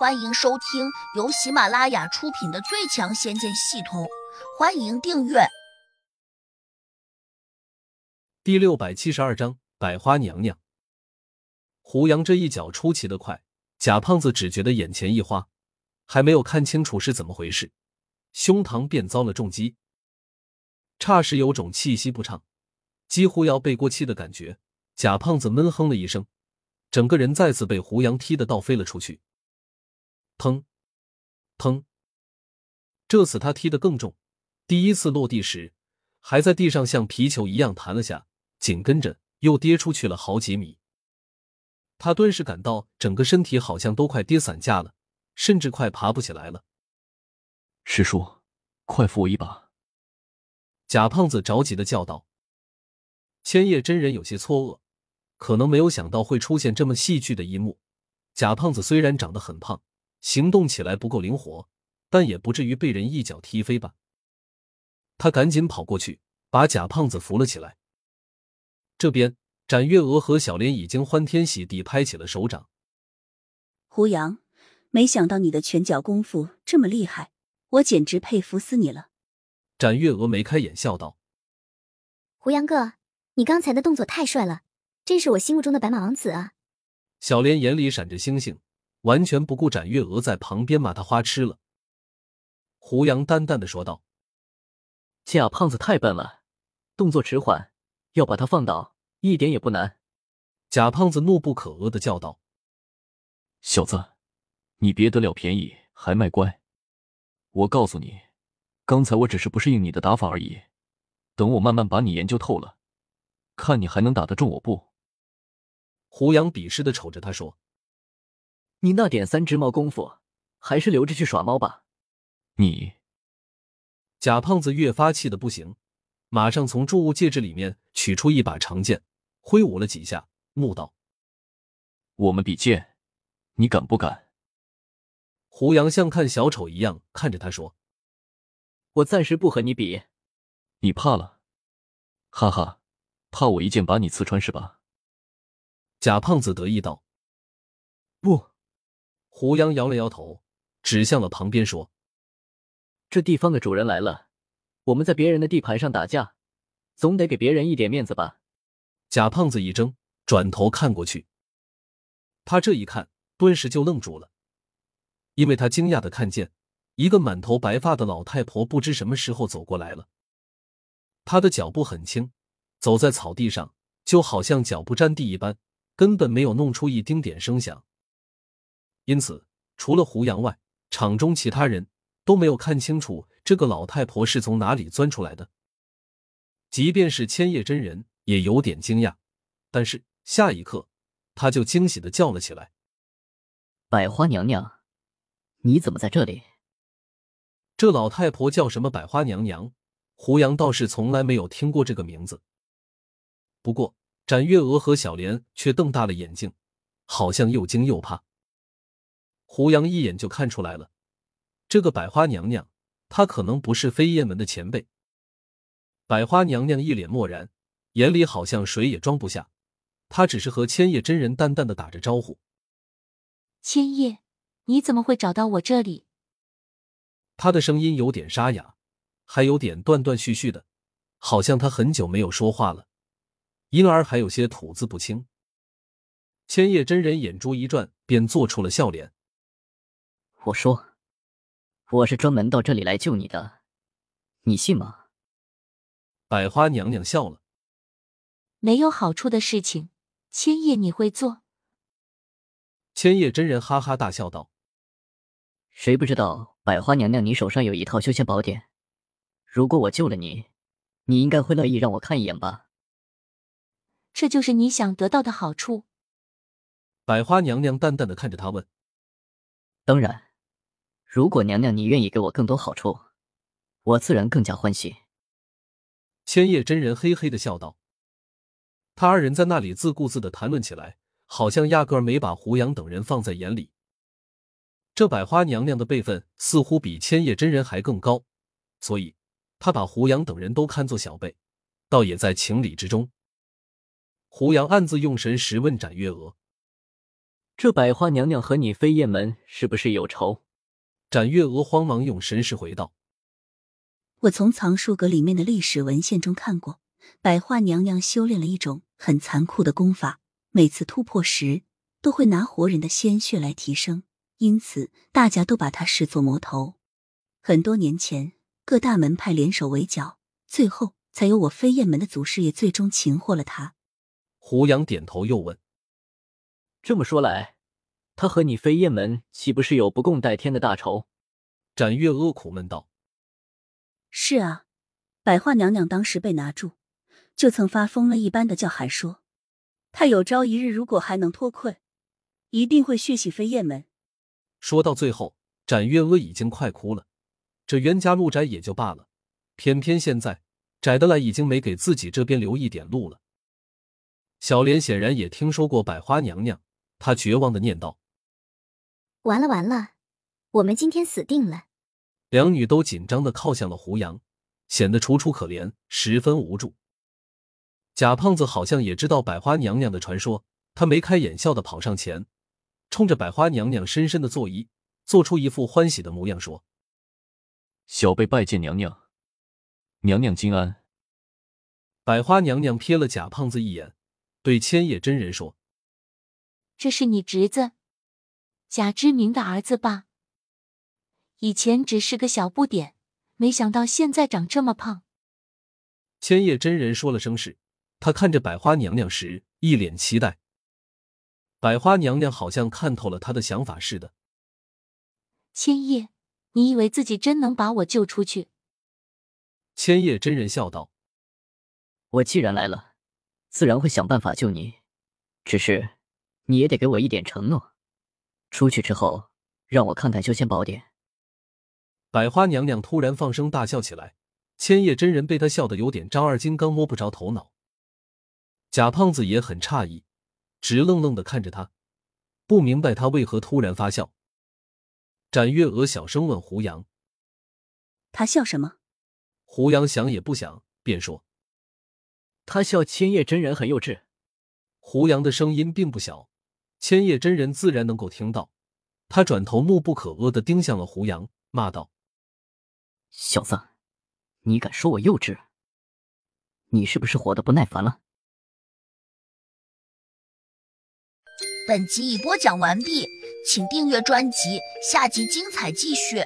欢迎收听由喜马拉雅出品的《最强仙剑系统》，欢迎订阅。第六百七十二章百花娘娘。胡杨这一脚出奇的快，贾胖子只觉得眼前一花，还没有看清楚是怎么回事，胸膛便遭了重击，霎时有种气息不畅，几乎要背过气的感觉。贾胖子闷哼了一声，整个人再次被胡杨踢得倒飞了出去。砰，砰！这次他踢得更重，第一次落地时还在地上像皮球一样弹了下，紧跟着又跌出去了好几米。他顿时感到整个身体好像都快跌散架了，甚至快爬不起来了。师叔，快扶我一把！贾胖子着急的叫道。千叶真人有些错愕，可能没有想到会出现这么戏剧的一幕。贾胖子虽然长得很胖。行动起来不够灵活，但也不至于被人一脚踢飞吧？他赶紧跑过去，把贾胖子扶了起来。这边，展月娥和小莲已经欢天喜地拍起了手掌。胡杨，没想到你的拳脚功夫这么厉害，我简直佩服死你了！展月娥眉开眼笑道：“胡杨哥，你刚才的动作太帅了，真是我心目中的白马王子啊！”小莲眼里闪着星星。完全不顾展月娥在旁边骂他花痴了。胡杨淡淡的说道：“贾胖子太笨了，动作迟缓，要把他放倒一点也不难。”贾胖子怒不可遏的叫道：“小子，你别得了便宜还卖乖！我告诉你，刚才我只是不适应你的打法而已，等我慢慢把你研究透了，看你还能打得中我不？”胡杨鄙视的瞅着他说。你那点三只猫功夫，还是留着去耍猫吧。你，贾胖子越发气的不行，马上从储物戒指里面取出一把长剑，挥舞了几下，怒道：“我们比剑，你敢不敢？”胡杨像看小丑一样看着他说：“我暂时不和你比。”你怕了？哈哈，怕我一剑把你刺穿是吧？贾胖子得意道：“不。”胡杨摇了摇头，指向了旁边说：“这地方的主人来了，我们在别人的地盘上打架，总得给别人一点面子吧？”贾胖子一怔，转头看过去。他这一看，顿时就愣住了，因为他惊讶的看见一个满头白发的老太婆不知什么时候走过来了。她的脚步很轻，走在草地上，就好像脚不沾地一般，根本没有弄出一丁点声响。因此，除了胡杨外，场中其他人都没有看清楚这个老太婆是从哪里钻出来的。即便是千叶真人也有点惊讶，但是下一刻他就惊喜的叫了起来：“百花娘娘，你怎么在这里？”这老太婆叫什么百花娘娘？胡杨倒是从来没有听过这个名字。不过展月娥和小莲却瞪大了眼睛，好像又惊又怕。胡杨一眼就看出来了，这个百花娘娘，她可能不是飞燕门的前辈。百花娘娘一脸漠然，眼里好像水也装不下。她只是和千叶真人淡淡的打着招呼：“千叶，你怎么会找到我这里？”她的声音有点沙哑，还有点断断续续的，好像她很久没有说话了，因而还有些吐字不清。千叶真人眼珠一转，便做出了笑脸。我说，我是专门到这里来救你的，你信吗？百花娘娘笑了，没有好处的事情，千叶你会做？千叶真人哈哈大笑道：“谁不知道百花娘娘你手上有一套修仙宝典？如果我救了你，你应该会乐意让我看一眼吧？这就是你想得到的好处？”百花娘娘淡淡的看着他问：“当然。”如果娘娘你愿意给我更多好处，我自然更加欢喜。千叶真人嘿嘿的笑道。他二人在那里自顾自的谈论起来，好像压根儿没把胡杨等人放在眼里。这百花娘娘的辈分似乎比千叶真人还更高，所以他把胡杨等人都看作小辈，倒也在情理之中。胡杨暗自用神识问展月娥：“这百花娘娘和你飞燕门是不是有仇？展月娥慌忙用神识回道：“我从藏书阁里面的历史文献中看过，百花娘娘修炼了一种很残酷的功法，每次突破时都会拿活人的鲜血来提升，因此大家都把她视作魔头。很多年前，各大门派联手围剿，最后才有我飞燕门的祖师爷最终擒获了她。”胡杨点头，又问：“这么说来？”他和你飞燕门岂不是有不共戴天的大仇？展月娥苦闷道：“是啊，百花娘娘当时被拿住，就曾发疯了一般的叫喊说，她有朝一日如果还能脱困，一定会血洗飞燕门。”说到最后，展月娥已经快哭了。这袁家路窄也就罢了，偏偏现在窄的来已经没给自己这边留一点路了。小莲显然也听说过百花娘娘，她绝望的念道。完了完了，我们今天死定了！两女都紧张的靠向了胡杨，显得楚楚可怜，十分无助。贾胖子好像也知道百花娘娘的传说，他眉开眼笑的跑上前，冲着百花娘娘深深的作揖，做出一副欢喜的模样，说：“小辈拜见娘娘，娘娘金安。”百花娘娘瞥了贾胖子一眼，对千叶真人说：“这是你侄子。”贾之明的儿子吧，以前只是个小不点，没想到现在长这么胖。千叶真人说了声是，他看着百花娘娘时一脸期待。百花娘娘好像看透了他的想法似的。千叶，你以为自己真能把我救出去？千叶真人笑道：“我既然来了，自然会想办法救你，只是你也得给我一点承诺。”出去之后，让我看看修仙宝典。百花娘娘突然放声大笑起来，千叶真人被她笑得有点张二金刚摸不着头脑。贾胖子也很诧异，直愣愣的看着他，不明白他为何突然发笑。展月娥小声问胡杨：“他笑什么？”胡杨想也不想，便说：“他笑千叶真人很幼稚。”胡杨的声音并不小。千叶真人自然能够听到，他转头怒不可遏的盯向了胡杨，骂道：“小子，你敢说我幼稚？你是不是活得不耐烦了？”本集已播讲完毕，请订阅专辑，下集精彩继续。